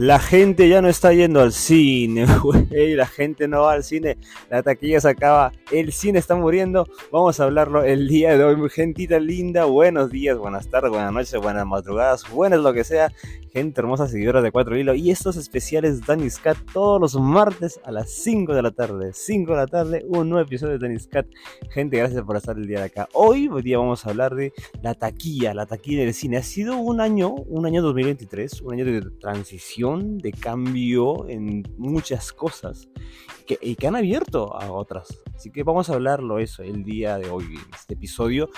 La gente ya no está yendo al cine, güey. La gente no va al cine. La taquilla se acaba. El cine está muriendo. Vamos a hablarlo el día de hoy. Gentita linda. Buenos días, buenas tardes, buenas noches, buenas madrugadas, buenas lo que sea. Gente hermosa, seguidora de Cuatro Hilo. Y estos especiales Danny's Cat todos los martes a las 5 de la tarde. 5 de la tarde, un nuevo episodio de Danny's Cat. Gente, gracias por estar el día de acá. Hoy, hoy día vamos a hablar de la taquilla, la taquilla del cine. Ha sido un año, un año 2023, un año de transición, de cambio en muchas cosas que, y que han abierto a otras. Así que vamos a hablarlo eso el día de hoy, en este episodio.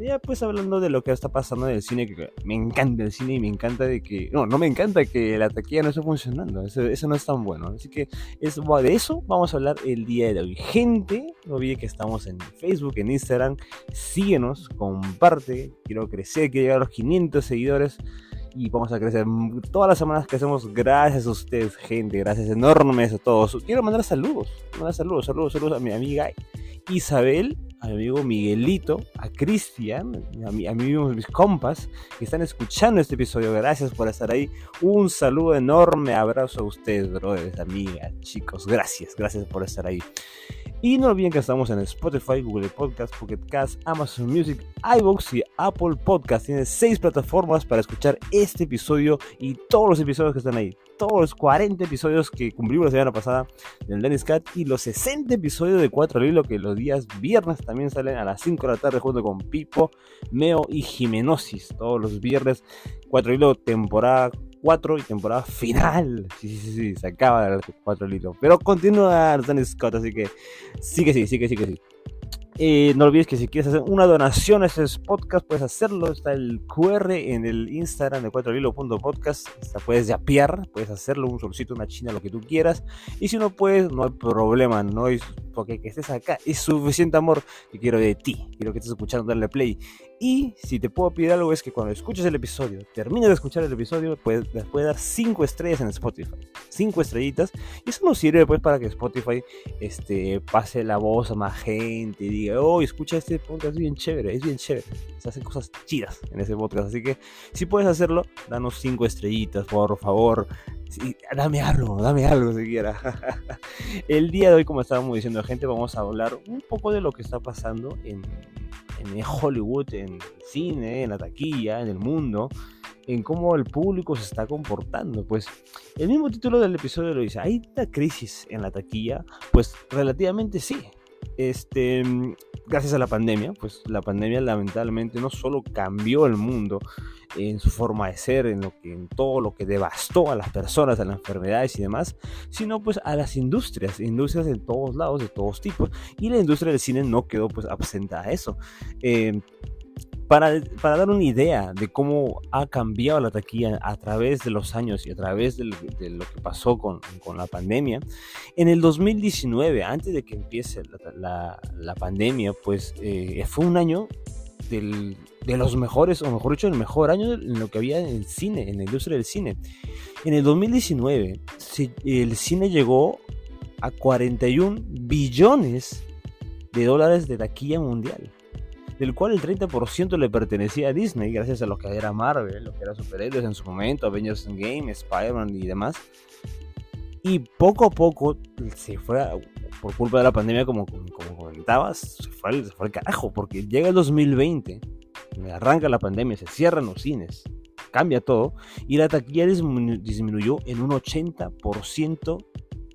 Ya pues hablando de lo que está pasando en el cine, que me encanta el cine y me encanta de que... No, no me encanta que la taquilla no esté funcionando, eso, eso no es tan bueno. Así que es, de eso vamos a hablar el día de hoy. Gente, no olvide que estamos en Facebook, en Instagram, síguenos, comparte, quiero crecer, quiero llegar a los 500 seguidores y vamos a crecer todas las semanas que hacemos gracias a ustedes, gente, gracias enormes a todos. Quiero mandar saludos, mandar saludos, saludos, saludos a mi amiga Isabel, a mi amigo Miguelito, a Cristian, a, mi, a mí mis compas que están escuchando este episodio. Gracias por estar ahí. Un saludo enorme, abrazo a ustedes, brothers, amigas, chicos. Gracias, gracias por estar ahí. Y no olviden que estamos en Spotify, Google Podcast, Pocket Cast, Amazon Music, iVoox y Apple Podcast. Tiene seis plataformas para escuchar este episodio y todos los episodios que están ahí. Todos los 40 episodios que cumplimos la semana pasada del Dennis Cat y los 60 episodios de 4 Lilo que los días viernes también salen a las 5 de la tarde junto con Pipo, Meo y Jimenosis. Todos los viernes 4 Lilo temporada 4 y temporada final. Sí, sí, sí, se acaba de 4 litros. Pero continúa Danny Scott, así que sí que sí, sí que sí que sí. Eh, no olvides que si quieres hacer una donación a este podcast, puedes hacerlo. Está el QR en el Instagram de 4hilo.podcast. Puedes yapear, puedes hacerlo, un solcito, una china, lo que tú quieras. Y si no puedes, no hay problema, no es porque que estés acá es suficiente amor que quiero de ti. Quiero que estés escuchando, darle play. Y si te puedo pedir algo es que cuando escuches el episodio, termines de escuchar el episodio, pues les puedes dar 5 estrellas en Spotify. 5 estrellitas. Y eso nos sirve pues para que Spotify este, pase la voz a más gente y diga, oh, escucha este podcast, es bien chévere, es bien chévere. Se hacen cosas chidas en ese podcast. Así que si puedes hacerlo, danos 5 estrellitas, por favor. dame algo, dame algo siquiera. el día de hoy, como estábamos diciendo, gente, vamos a hablar un poco de lo que está pasando en en Hollywood, en cine, en la taquilla, en el mundo, en cómo el público se está comportando. Pues el mismo título del episodio lo dice, ¿hay una crisis en la taquilla? Pues relativamente sí. Este, gracias a la pandemia, pues la pandemia lamentablemente no solo cambió el mundo en su forma de ser, en, lo que, en todo lo que devastó a las personas, a las enfermedades y demás, sino pues a las industrias, industrias de todos lados, de todos tipos, y la industria del cine no quedó pues absenta a eso. Eh, para, para, dar una idea de cómo ha cambiado la taquilla a través de los años y a través de, lo que pasó con, con, la pandemia, en el 2019, antes de que empiece la, la, pandemia, pues eh, fue un año del, de los mejores, o mejor dicho, el mejor año en lo que había en el cine, en la industria del cine. En el 2019, el cine llegó a 41 billones de dólares de taquilla mundial del cual el 30% le pertenecía a Disney, gracias a lo que era Marvel, lo que era superhéroes en su momento, Avengers Game, Spider-Man y demás. Y poco a poco se fue, por culpa de la pandemia, como, como comentabas, se fue, se fue al carajo, porque llega el 2020, arranca la pandemia, se cierran los cines, cambia todo, y la taquilla disminuyó en un 80%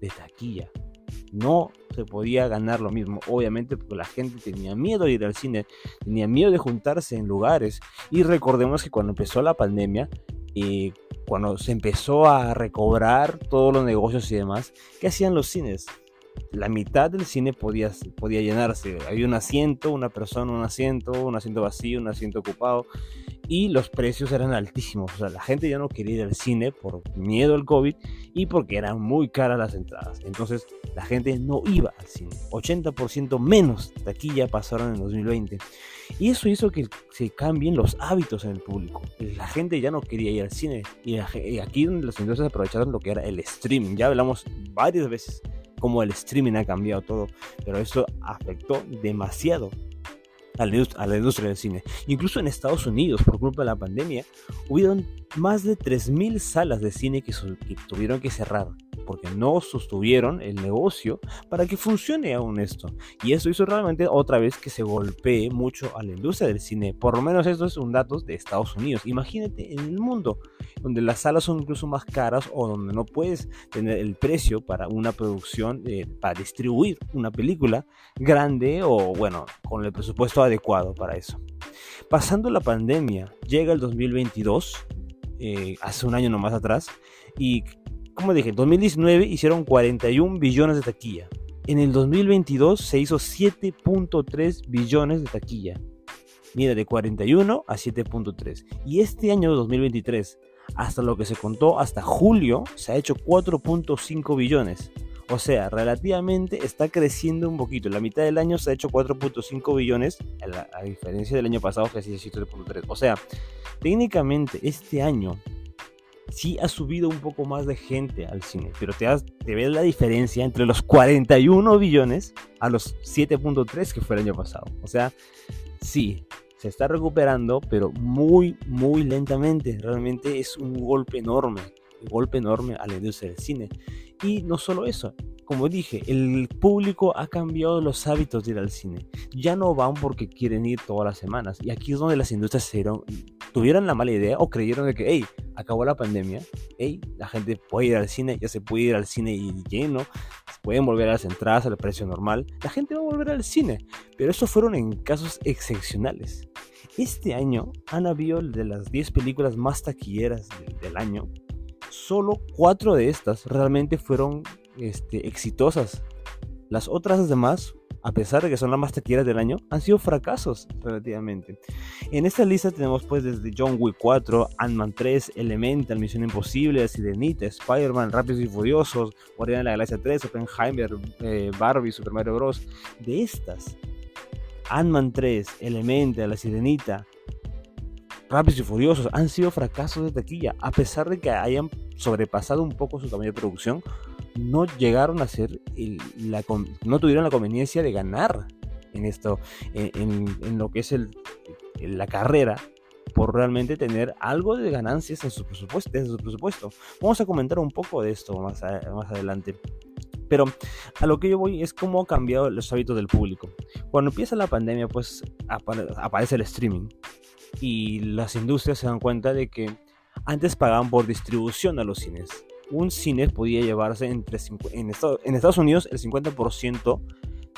de taquilla no se podía ganar lo mismo, obviamente porque la gente tenía miedo de ir al cine, tenía miedo de juntarse en lugares y recordemos que cuando empezó la pandemia, y cuando se empezó a recobrar todos los negocios y demás, ¿qué hacían los cines? La mitad del cine podía, podía llenarse. Había un asiento, una persona, un asiento, un asiento vacío, un asiento ocupado y los precios eran altísimos. O sea, la gente ya no quería ir al cine por miedo al COVID y porque eran muy caras las entradas. Entonces la gente no iba al cine. 80% menos taquilla pasaron en 2020. Y eso hizo que se cambien los hábitos en el público. La gente ya no quería ir al cine. Y, aquí las industrias aprovecharon lo que era el streaming. Ya hablamos varias veces cómo el streaming ha cambiado todo. Pero eso afectó demasiado a la, industria del cine. Incluso en Estados Unidos, por culpa de la pandemia, hubieron más de 3.000 salas de cine que, tuvieron que cerrar porque no sostuvieron el negocio para que funcione aún esto. Y eso hizo realmente otra vez que se golpee mucho a la industria del cine. Por lo menos esto es un dato de Estados Unidos. Imagínate en el mundo donde las salas son incluso más caras o donde no puedes tener el precio para una producción, eh, para distribuir una película grande o bueno, con el presupuesto adecuado para eso. Pasando la pandemia, llega el 2022, eh, hace un año nomás atrás, y como dije, en 2019 hicieron 41 billones de taquilla. En el 2022 se hizo 7.3 billones de taquilla. Mira, de 41 a 7.3. Y este año 2023, hasta lo que se contó hasta julio, se ha hecho 4.5 billones. O sea, relativamente está creciendo un poquito. La mitad del año se ha hecho 4.5 billones, a, diferencia del año pasado que hacía 7.3. O sea, técnicamente este año sí ha subido un poco más de gente al cine, pero te, te ves la diferencia entre los 41 billones a los 7.3 que fue el año pasado. O sea, sí, se está recuperando, pero muy, muy lentamente. Realmente es un golpe enorme, un golpe enorme a la industria del cine. Y no solo eso, como dije, el público ha cambiado los hábitos de ir al cine. Ya no van porque quieren ir todas las semanas. Y aquí es donde las industrias se dieron, tuvieron la mala idea o creyeron de que, hey, acabó la pandemia, hey, la gente puede ir al cine, ya se puede ir al cine y lleno, pueden volver a las entradas al precio normal, la gente va a volver al cine. Pero eso fueron en casos excepcionales. Este año han habido de las 10 películas más taquilleras del año, solo 4 de estas realmente fueron este, exitosas. Las otras demás, a pesar de que son las más taquilleras del año, han sido fracasos relativamente. En esta lista tenemos pues desde John Wick 4, Ant-Man 3, Elemental, Misión Imposible, Sirenita, Spider-Man, Rápidos y Furiosos, Guardián de la Galaxia 3, Oppenheimer, eh, Barbie, Super Mario Bros. De estas, Ant-Man 3, Elemental, La Sirenita, Rápidos y Furiosos han sido fracasos de taquilla, a pesar de que hayan sobrepasado un poco su tamaño de producción, no llegaron a ser, la, no tuvieron la conveniencia de ganar en esto, en, lo que es la carrera, por realmente tener algo de ganancias en su presupuesto. En su presupuesto. Vamos a comentar un poco de esto más, adelante. Pero a lo que yo voy es cómo ha cambiado los hábitos del público. Cuando empieza la pandemia, pues aparece el streaming. Y las industrias se dan cuenta de que antes pagaban por distribución a los cines un cine podía llevarse entre en, Estados, Unidos el 50%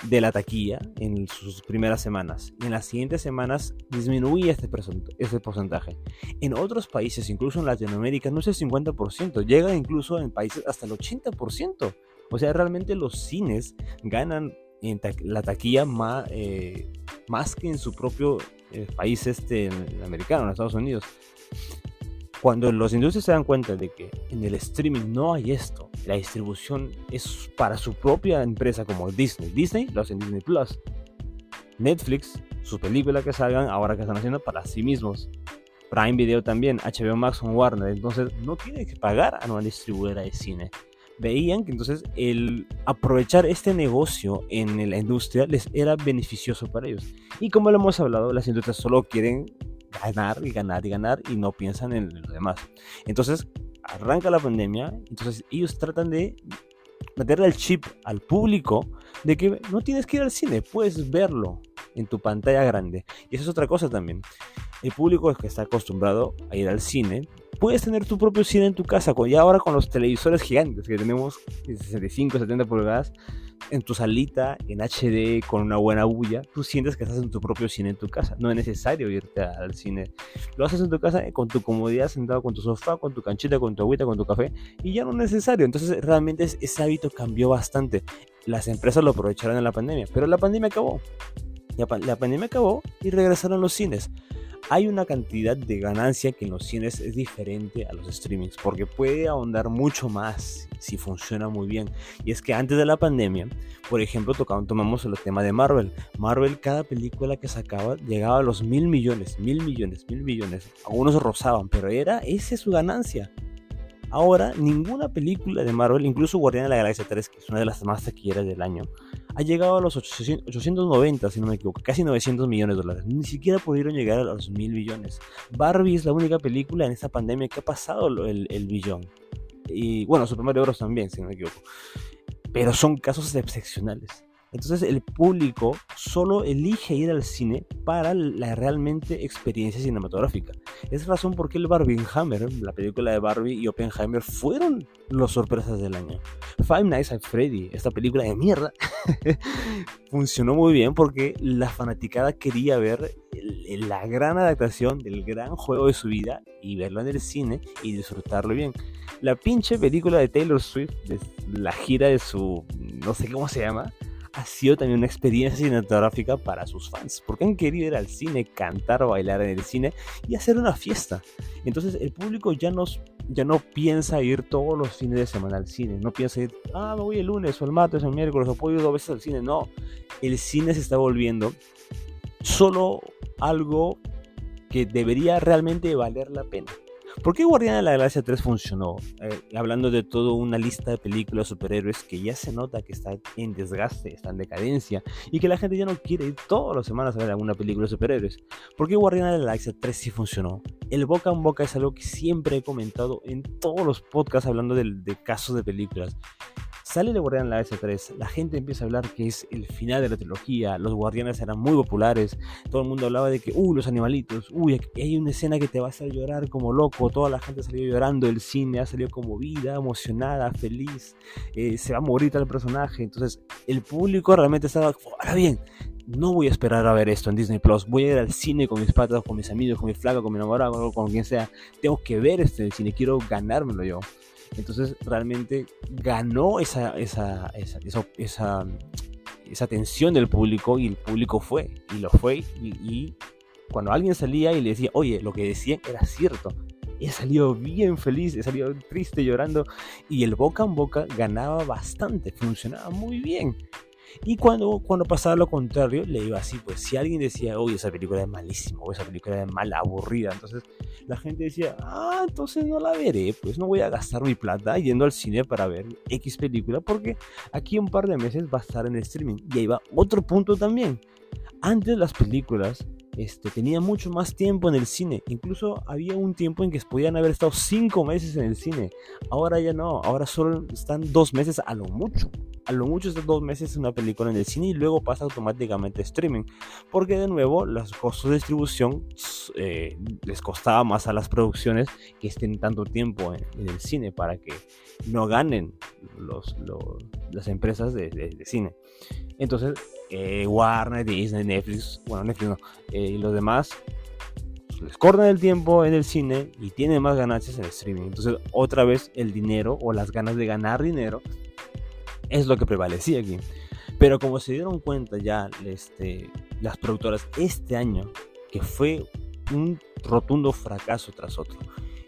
de la taquilla en sus primeras semanas. Y en las siguientes semanas disminuía este, este porcentaje. En otros países, incluso en Latinoamérica, no es el 50%, llega incluso en países hasta el 80%. O sea, realmente los cines ganan en la taquilla más, eh, más que en su propio eh, país este, americano, en Estados Unidos. Cuando los industrias se dan cuenta de que en el streaming no hay esto, la distribución es para su propia empresa como Disney. Disney lo hace en Disney Plus. Netflix, sus películas que salgan ahora que están haciendo para sí mismos. Prime Video también, HBO Max con Warner. Entonces no tienen que pagar a una distribuidora de cine. Veían que entonces el aprovechar este negocio en la industria les era beneficioso para ellos. Y como lo hemos hablado, las industrias solo quieren ganar y ganar y ganar y no piensan en lo demás. Entonces, arranca la pandemia, entonces ellos tratan de meterle el chip al público de que no tienes que ir al cine, puedes verlo en tu pantalla grande. Y eso es otra cosa también. El público es que está acostumbrado a ir al cine puedes tener tu propio cine en tu casa. Ya ahora con los televisores gigantes que tenemos, de 65, 70 pulgadas, en tu salita, en HD, con una buena bulla, tú sientes que estás en tu propio cine en tu casa. No es necesario irte al cine. Lo haces en tu casa eh, con tu comodidad, sentado con tu sofá, con tu canchita, con tu agüita, con tu café, y ya no es necesario. Entonces, realmente ese hábito cambió bastante. Las empresas lo aprovecharon en la pandemia, pero la pandemia acabó. La pandemia acabó y regresaron los cines hay una cantidad de ganancia que en los cines es diferente a los streamings porque puede ahondar mucho más si funciona muy bien. Y es que antes de la pandemia, por ejemplo, tocamos, tomamos el tema de Marvel. Marvel, cada película que sacaba llegaba a los mil millones, mil millones, mil millones. Algunos rozaban, pero era esa es su ganancia. Ahora, ninguna película de Marvel, incluso Guardián de la Galaxia 3, que es una de las más taquilleras del año, ha llegado a los 890, si no me equivoco, casi 900 millones de dólares. Ni siquiera pudieron llegar a los mil billones. Barbie es la única película en esta pandemia que ha pasado el, billón. Y bueno, Super Mario Bros. también, si no me equivoco. Pero son casos excepcionales. Entonces el público solo elige ir al cine para la realmente experiencia cinematográfica. Es razón por qué el Hammer, la película de Barbie y Oppenheimer fueron los sorpresas del año. Five Nights at Freddy, esta película de mierda, funcionó muy bien porque la fanaticada quería ver la gran adaptación del gran juego de su vida y verlo en el cine y disfrutarlo bien. La pinche película de Taylor Swift, de la gira de su, no sé cómo se llama, ha sido también una experiencia cinematográfica para sus fans, porque han querido ir al cine, cantar bailar en el cine y hacer una fiesta. Entonces el público ya, nos, ya no piensa ir todos los fines de semana al cine, no piensa ir, ah, me voy el lunes o el martes o el miércoles o puedo ir dos veces al cine, no, el cine se está volviendo solo algo que debería realmente valer la pena. ¿Por qué Guardián de la Galaxia 3 funcionó? Eh, hablando de toda una lista de películas superhéroes que ya se nota que está en desgaste, está en decadencia y que la gente ya no quiere ir todas las semanas a ver alguna película de superhéroes. ¿Por qué Guardián de la Galaxia 3 sí funcionó? El boca en boca es algo que siempre he comentado en todos los podcasts hablando de casos de películas. Sale de Guardián la S3, la gente empieza a hablar que es el final de la trilogía, los guardianes eran muy populares, todo el mundo hablaba de que, uy, los animalitos, uy, hay una escena que te va a hacer llorar como loco, toda la gente salió llorando, el cine ha salido conmovida, emocionada, feliz, eh, se va a morir tal personaje, entonces el público realmente estaba, ahora bien, no voy a esperar a ver esto en Disney Plus. Voy a ir al cine con mis patas, con mis amigos, con mi flaca, con mi enamorado, con quien sea. Tengo que ver este cine, quiero ganármelo yo. Entonces realmente ganó esa, esa, esa, esa, esa, atención del público y el público fue, y lo fue. Y, cuando alguien salía y le decía, oye, lo que decían era cierto, he salido bien feliz, he salido triste llorando y el boca en boca ganaba bastante, funcionaba muy bien. Y cuando, cuando pasaba lo contrario, le iba así, pues si alguien decía, oye, esa película es malísima, o esa película es mala, aburrida, entonces la gente decía, ah, entonces no la veré, pues no voy a gastar mi plata yendo al cine para ver X película, porque aquí un par de meses va a estar en streaming. Y ahí va otro punto también. Antes las películas este, tenía mucho más tiempo en el cine. Incluso había un tiempo en que podían haber estado cinco meses en el cine. Ahora ya no, ahora solo están dos meses a lo mucho. A lo mucho están dos meses una película en el cine y luego pasa automáticamente streaming. Porque de nuevo los costos de distribución eh, les costaba más a las producciones que estén tanto tiempo en, el cine para que no ganen los, las empresas de cine. Entonces eh, Warner, Disney, Netflix, bueno, Netflix no, eh, y los demás pues, les cortan el tiempo en el cine y tienen más ganancias en el streaming. Entonces, otra vez el dinero o las ganas de ganar dinero es lo que prevalecía aquí. Pero como se dieron cuenta ya este, las productoras este año, que fue un rotundo fracaso tras otro.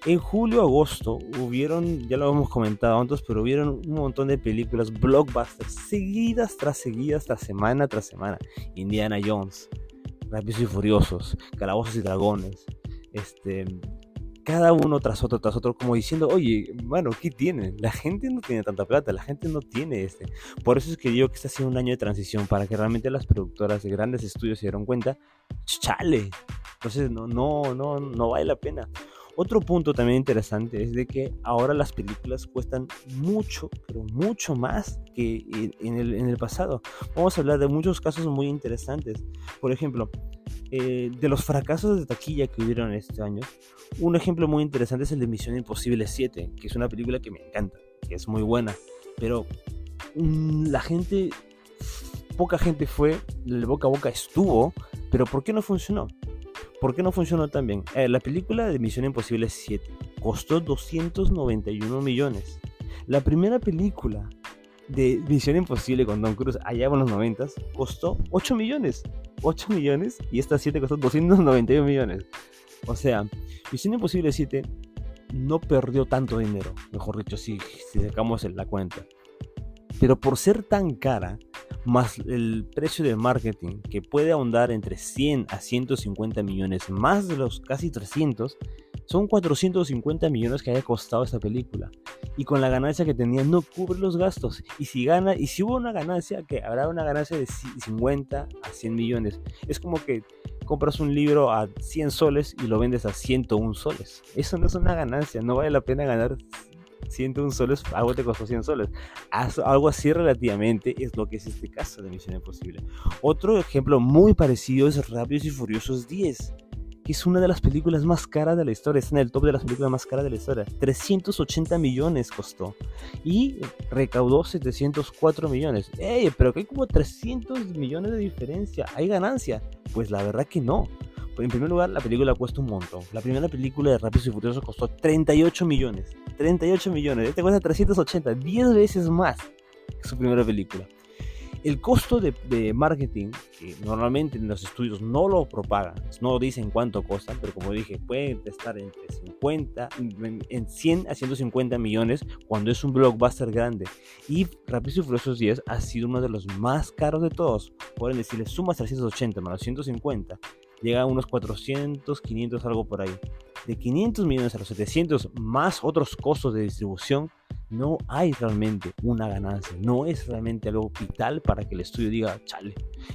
En julio, agosto, hubieron, ya lo hemos comentado antes, pero hubieron un montón de películas blockbusters seguidas tras seguidas, tras semana tras semana. Indiana Jones, Rápidos y Furiosos, Calabozos y Dragones, este, cada uno tras otro, tras otro, como diciendo, oye, bueno, ¿qué tienen? La gente no tiene tanta plata, la gente no tiene este. Por eso es que digo que está siendo un año de transición, para que realmente las productoras de grandes estudios se dieron cuenta, chale. Entonces, no, no, no, no vale la pena. Otro punto también interesante es de que ahora las películas cuestan mucho, pero mucho más que en el, pasado. Vamos a hablar de muchos casos muy interesantes. Por ejemplo, eh, de los fracasos de taquilla que hubieron este año, un ejemplo muy interesante es el de Misión Imposible 7, que es una película que me encanta, que es muy buena, pero mm, la gente, poca gente fue, el boca a boca estuvo, pero ¿por qué no funcionó? ¿Por qué no funcionó tan bien? Eh, la película de Misión Imposible 7 costó 291 millones. La primera película de Misión Imposible con Tom Cruise allá en los 90 costó 8 millones. 8 millones y esta 7 costó 291 millones. O sea, Misión Imposible 7 no perdió tanto dinero, mejor dicho, si, si sacamos la cuenta. Pero por ser tan cara, más el precio de marketing que puede ahondar entre 100 a 150 millones, más de los casi 300, Son 450 millones que haya costado esta película. Y con la ganancia que tenía no cubre los gastos. Y si gana, y si hubo una ganancia, que habrá una ganancia de 50 a 100 millones. Es como que compras un libro a 100 soles y lo vendes a 101 soles. Eso no es una ganancia, no vale la pena ganar 101 soles, algo te costó 100 soles. Algo así relativamente es lo que es este caso de Misión Imposible. Otro ejemplo muy parecido es Rápidos y Furiosos 10 que es una de las películas más caras de la historia, está en el top de las películas más caras de la historia. 380 millones costó y recaudó 704 millones. ¡Ey! Pero que hay como 300 millones de diferencia. ¿Hay ganancia? Pues la verdad que no. En primer lugar, la película cuesta un montón. La primera película de Rápidos y Furiosos costó 38 millones. 38 millones. Este cuesta 380, 10 veces más que su primera película. El costo de, marketing, que normalmente en los estudios no lo propagan, no dicen cuánto cuesta, pero como dije, pueden estar entre 50, en 100 a 150 millones cuando es un blockbuster grande. Y Rápidos y Furiosos 10 ha sido uno de los más caros de todos. Pueden decirle, sumas 380 más 150, llega a unos 400, 500, algo por ahí. De 500 millones a los 700 más otros costos de distribución, no hay realmente una ganancia, no es realmente algo vital para que el estudio diga, chale.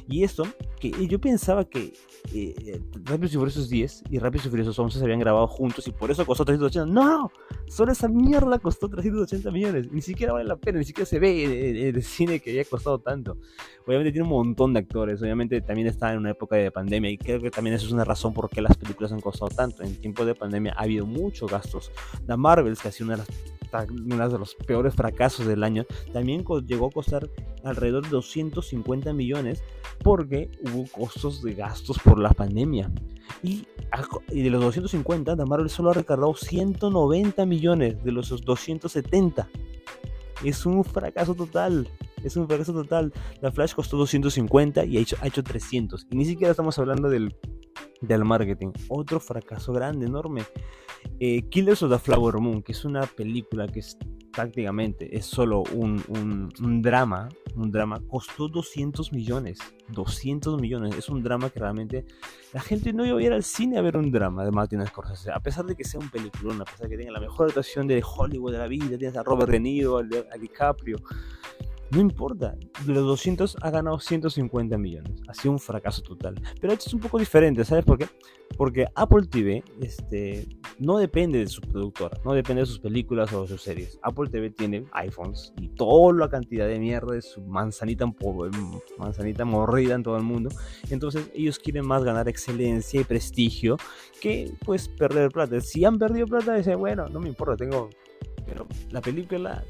Y esto, que yo pensaba que eh, Rápidos y Furiosos 10 y Rápidos y Furiosos 11 se habían grabado juntos y por eso costó 380. No, solo esa mierda costó 380 millones. Ni siquiera vale la pena, ni siquiera se ve el, cine que haya costado tanto. Obviamente tiene un montón de actores, obviamente también está en una época de pandemia y creo que también eso es una razón por qué las películas han costado tanto. En tiempos de pandemia ha habido muchos gastos. La Marvel, que ha una de las uno de los peores fracasos del año, también llegó a costar alrededor de 250 millones porque hubo costos de gastos por la pandemia. Y, de los 250, The Marvel solo ha recargado 190 millones de los 270. Es un fracaso total. Es un fracaso total. La Flash costó 250 y ha hecho, ha hecho 300. Y ni siquiera estamos hablando del, del marketing. Otro fracaso grande, enorme. Eh, Killers of the Flower Moon, que es una película que prácticamente es solo un, un, drama, un drama, costó 200 millones, 200 millones, es un drama que realmente la gente no iba a ir al cine a ver un drama de Martin Scorsese, a pesar de que sea un peliculón, a pesar de que tenga la mejor actuación de Hollywood de la vida, tienes a Robert De Niro, a DiCaprio, no importa, de los 200 ha ganado 150 millones. Ha sido un fracaso total. Pero esto es un poco diferente, ¿sabes por qué? Porque Apple TV este, no depende de su productora, no depende de sus películas o de sus series. Apple TV tiene iPhones y toda la cantidad de mierda de su manzanita, manzanita mordida en todo el mundo. Entonces ellos quieren más ganar excelencia y prestigio que pues perder plata. Si han perdido plata, dicen, bueno, no me importa, tengo... Pero la película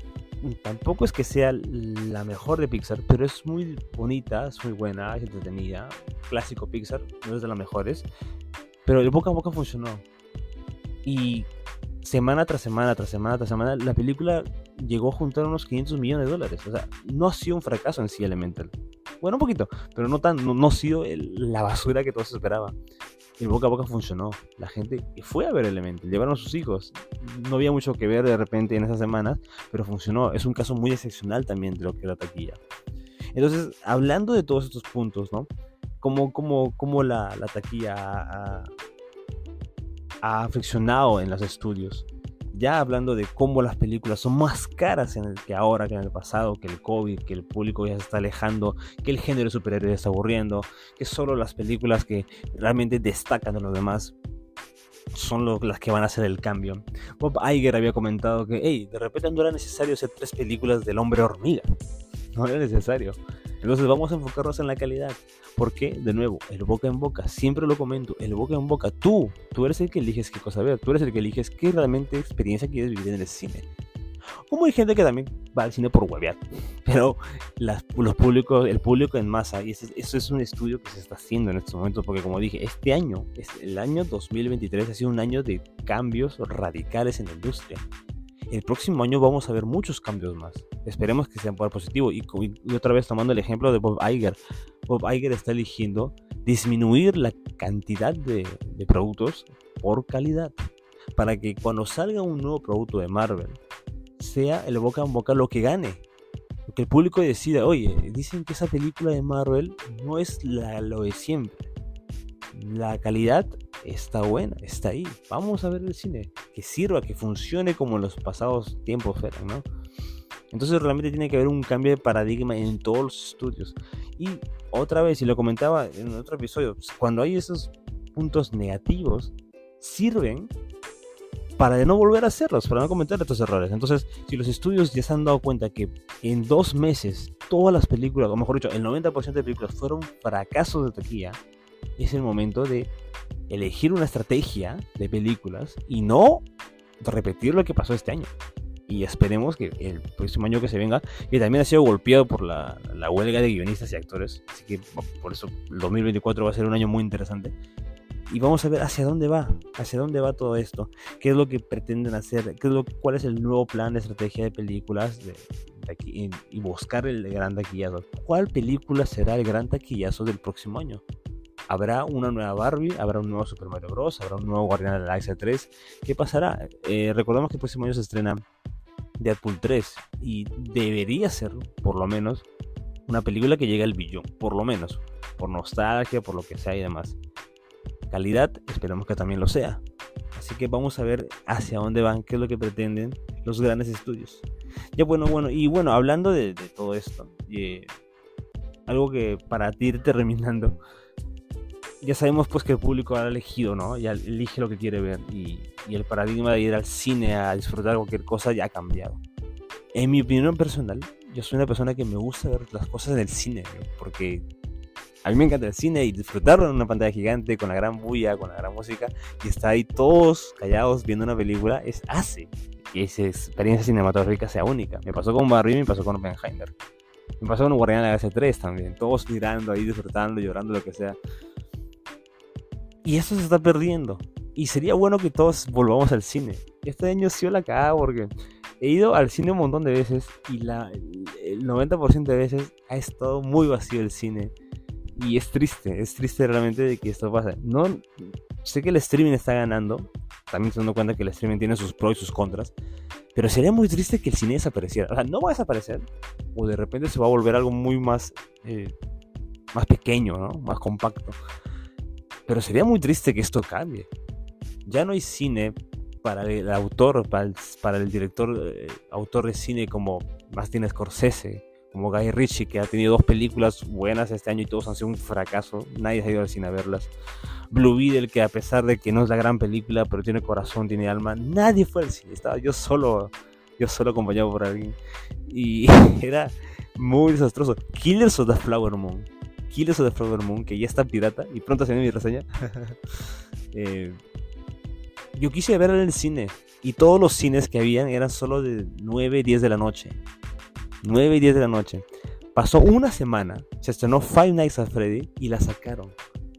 tampoco es que sea la mejor de Pixar, pero es muy bonita, es muy buena, es entretenida. Clásico Pixar, no es de las mejores. Pero el boca a boca funcionó. Y semana tras semana, tras semana, tras semana, la película llegó a juntar unos 500 millones de dólares. O sea, no ha sido un fracaso en sí Elemental. Bueno, un poquito, pero no, tan, no, ha sido la basura que todos esperaban el boca a boca funcionó. La gente fue a ver Elemental, llevaron a sus hijos. No había mucho que ver de repente en esas semanas, pero funcionó. Es un caso muy excepcional también de lo que es la taquilla. Entonces, hablando de todos estos puntos, ¿no? Cómo, cómo, la, la taquilla ha, ha afeccionado en los estudios ya hablando de cómo las películas son más caras en el que ahora que en el pasado, que el COVID, que el público ya se está alejando, que el género superior ya está aburriendo, que solo las películas que realmente destacan de los demás son las que van a hacer el cambio. Bob Iger había comentado que, hey, de repente no era necesario hacer tres películas del hombre hormiga. No era necesario. Entonces vamos a enfocarnos en la calidad. Porque, de nuevo, el boca en boca, siempre lo comento, el boca en boca, tú, tú eres el que eliges qué cosa ver, tú eres el que eliges qué realmente experiencia quieres vivir en el cine. Como hay gente que también va al cine por huevear, pero las, los públicos, el público en masa, y eso, eso, es un estudio que se está haciendo en estos momentos, porque como dije, este año, el año 2023 ha sido un año de cambios radicales en la industria el próximo año vamos a ver muchos cambios más. Esperemos que sean por positivo. Y, otra vez tomando el ejemplo de Bob Iger. Bob Iger está eligiendo disminuir la cantidad de, productos por calidad. Para que cuando salga un nuevo producto de Marvel, sea el boca en boca lo que gane. Que el público decida, oye, dicen que esa película de Marvel no es la, lo de siempre. La calidad está buena, está ahí. Vamos a ver el cine, que sirva, que funcione como en los pasados tiempos ¿no? Entonces realmente tiene que haber un cambio de paradigma en todos los estudios. Y otra vez, y lo comentaba en otro episodio, pues, cuando hay esos puntos negativos, sirven para de no volver a hacerlos, para no cometer estos errores. Entonces, si los estudios ya se han dado cuenta que en dos meses todas las películas, o mejor dicho, el 90% de películas fueron fracasos de taquilla, es el momento de elegir una estrategia de películas y no repetir lo que pasó este año. Y esperemos que el próximo año que se venga, que también ha sido golpeado por la, la huelga de guionistas y actores, así que por eso el 2024 va a ser un año muy interesante y vamos a ver hacia dónde va, hacia dónde va todo esto, qué es lo que pretenden hacer, qué es lo, cuál es el nuevo plan de estrategia de películas de, aquí, y, buscar el gran taquillazo. ¿Cuál película será el gran taquillazo del próximo año? ¿Habrá una nueva Barbie? ¿Habrá un nuevo Super Mario Bros? ¿Habrá un nuevo Guardián de la Galaxia 3? ¿Qué pasará? Eh, recordemos que el próximo año se estrena Deadpool 3 y debería ser, por lo menos, una película que llegue al billón, por lo menos, por nostalgia, por lo que sea y demás calidad, esperamos que también lo sea. Así que vamos a ver hacia dónde van, qué es lo que pretenden los grandes estudios. Ya bueno, bueno, y bueno, hablando de, todo esto, eh, algo que para ti ir terminando, ya sabemos pues que el público ha elegido, ¿no? Ya elige lo que quiere ver y, y, el paradigma de ir al cine a disfrutar cualquier cosa ya ha cambiado. En mi opinión personal, yo soy una persona que me gusta ver las cosas en el cine, porque a mí me encanta el cine y disfrutarlo en una pantalla gigante con la gran bulla, con la gran música y estar ahí todos callados viendo una película es hace que esa experiencia cinematográfica sea única. Me pasó con Barbie, me pasó con Oppenheimer. Me pasó con Guardián de la Galaxia 3 también. Todos mirando ahí, disfrutando, llorando, lo que sea. Y eso se está perdiendo. Y sería bueno que todos volvamos al cine. Este año sí la cagada porque he ido al cine un montón de veces y la, el 90% de veces ha estado muy vacío el cine. Y es triste, es triste realmente de que esto pase. No, sé que el streaming está ganando, también se cuenta que el streaming tiene sus pros y sus contras, pero sería muy triste que el cine desapareciera. O sea, no va a desaparecer, o de repente se va a volver algo muy más, eh, más pequeño, ¿no? Más compacto. Pero sería muy triste que esto cambie. Ya no hay cine para el autor, para el, para el director, eh, autor de cine como Martin Scorsese, como Guy Ritchie, que ha tenido dos películas buenas este año y todos han sido un fracaso. Nadie ha ido al cine a verlas. Blue Beetle, que a pesar de que no es la gran película, pero tiene corazón, tiene alma, nadie fue al cine. Estaba yo solo, yo solo acompañado por alguien. Y era muy desastroso. Killers of the Flower Moon. Killers of the Flower Moon, que ya está pirata y pronto se viene mi reseña. Eh, yo quise verla en el cine y todos los cines que habían eran solo de 9, 10 de la noche. 9 y 10 de la noche. Pasó una semana, se estrenó Five Nights at Freddy y la sacaron.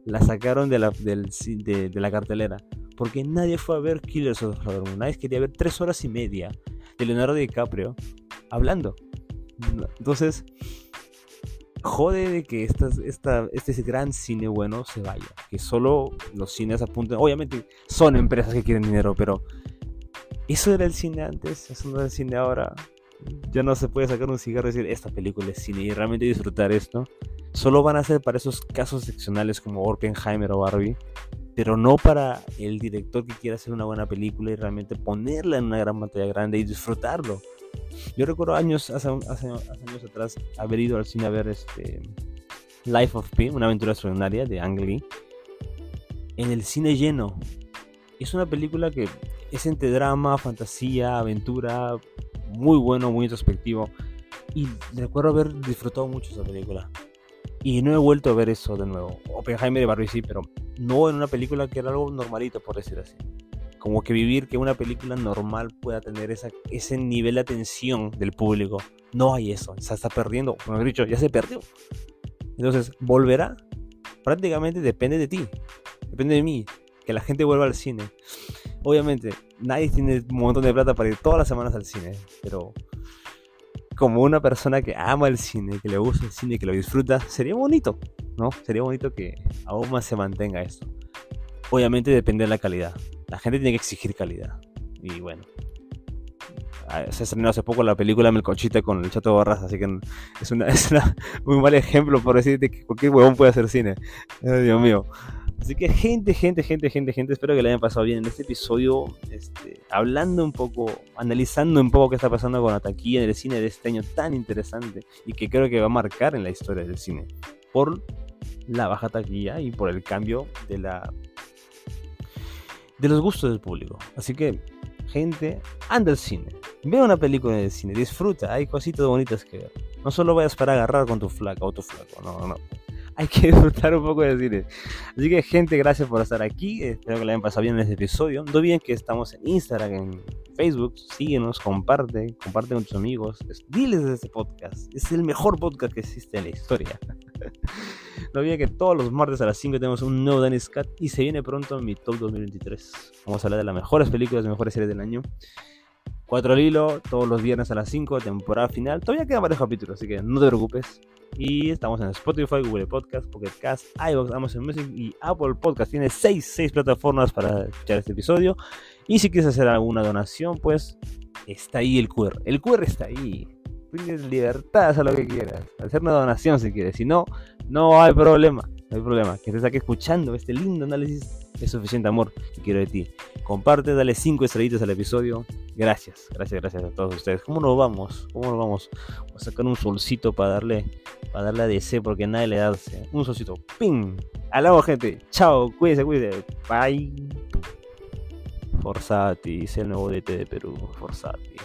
La sacaron de la, de, la cartelera. Porque nadie fue a ver Killers of the Flower Moon. Nadie quería ver 3 horas y media de Leonardo DiCaprio hablando. Entonces, jode de que esta, esta, este gran cine bueno se vaya. Que solo los cines apunten. Obviamente son empresas que quieren dinero, pero eso era el cine antes, eso no es el cine ahora ya no se puede sacar un cigarro y decir, esta película es cine y realmente disfrutar esto. Solo van a ser para esos casos excepcionales como Oppenheimer o Barbie, pero no para el director que quiera hacer una buena película y realmente ponerla en una gran pantalla grande y disfrutarlo. Yo recuerdo años, años atrás, haber ido al cine a ver este Life of Pi, una aventura extraordinaria de Ang Lee, en el cine lleno. Es una película que es entre drama, fantasía, aventura, muy bueno, muy introspectivo. Y recuerdo haber disfrutado mucho esa película. Y no he vuelto a ver eso de nuevo. Oppenheimer y Barbie sí, pero no en una película que era algo normalito, por decir así. Como que vivir que una película normal pueda tener esa, ese nivel de atención del público. No hay eso. Se está perdiendo. Como he dicho, ya se perdió. Entonces, ¿volverá? Prácticamente depende de ti. Depende de mí. Que la gente vuelva al cine obviamente, nadie tiene un montón de plata para ir todas las semanas al cine, pero como una persona que ama el cine, que le gusta el cine, que lo disfruta, sería bonito, ¿no? Sería bonito que aún más se mantenga esto. Obviamente depende de la calidad. La gente tiene que exigir calidad. Y bueno, ah, se estrenó hace poco la película Melcochita con el Chato Barras, así que es, una, es un mal ejemplo por decirte que cualquier huevón puede hacer cine. Dios mío. Así que gente, gente, gente, gente, gente, espero que le hayan pasado bien en este episodio, este, hablando un poco, analizando un poco qué está pasando con la taquilla del cine de este año tan interesante y que creo que va a marcar en la historia del cine por la baja taquilla y por el cambio de la de los gustos del público. Así que, gente, anda al cine, ve una película en el cine, disfruta, hay cositas bonitas que ver. No solo vayas para agarrar con tu flaca o tu flaco, no, no hay que disfrutar un poco de cine. Así que, gente, gracias por estar aquí. Espero que le hayan pasado bien en este episodio. No olviden que estamos en Instagram, en Facebook. Síguenos, comparte, comparte con tus amigos. Diles de este podcast. Es el mejor podcast que existe en la historia. no olviden que todos los martes a las 5 tenemos un nuevo Danny Cat y se viene pronto mi Top 2023. Vamos a hablar de las mejores películas, las mejores series del año. 4 al hilo, todos los viernes a las 5, temporada final. Todavía quedan varios capítulos, así que no te preocupes. Y estamos en Spotify, Google Podcast, Pocket Cast, iVoox, Amazon Music y Apple Podcast. Tiene 6, plataformas para escuchar este episodio. Y si quieres hacer alguna donación, pues está ahí el QR. El QR está ahí. Tienes libertad, a lo que quieras. Hacer una donación si quieres. Si no, no hay problema. No hay problema. Que estés aquí escuchando este lindo análisis es suficiente amor que quiero de ti. Comparte, dale 5 estrellitas al episodio. Gracias, gracias, gracias a todos ustedes. ¿Cómo nos vamos? ¿Cómo nos vamos? Voy a sacar un solcito para darle, para darle a DC porque nadie le da un solcito. ¡Ping! Hablamos, gente. Chao, cuídense, cuídense. Bye. Forzati, es el nuevo DT de Perú. Forzati.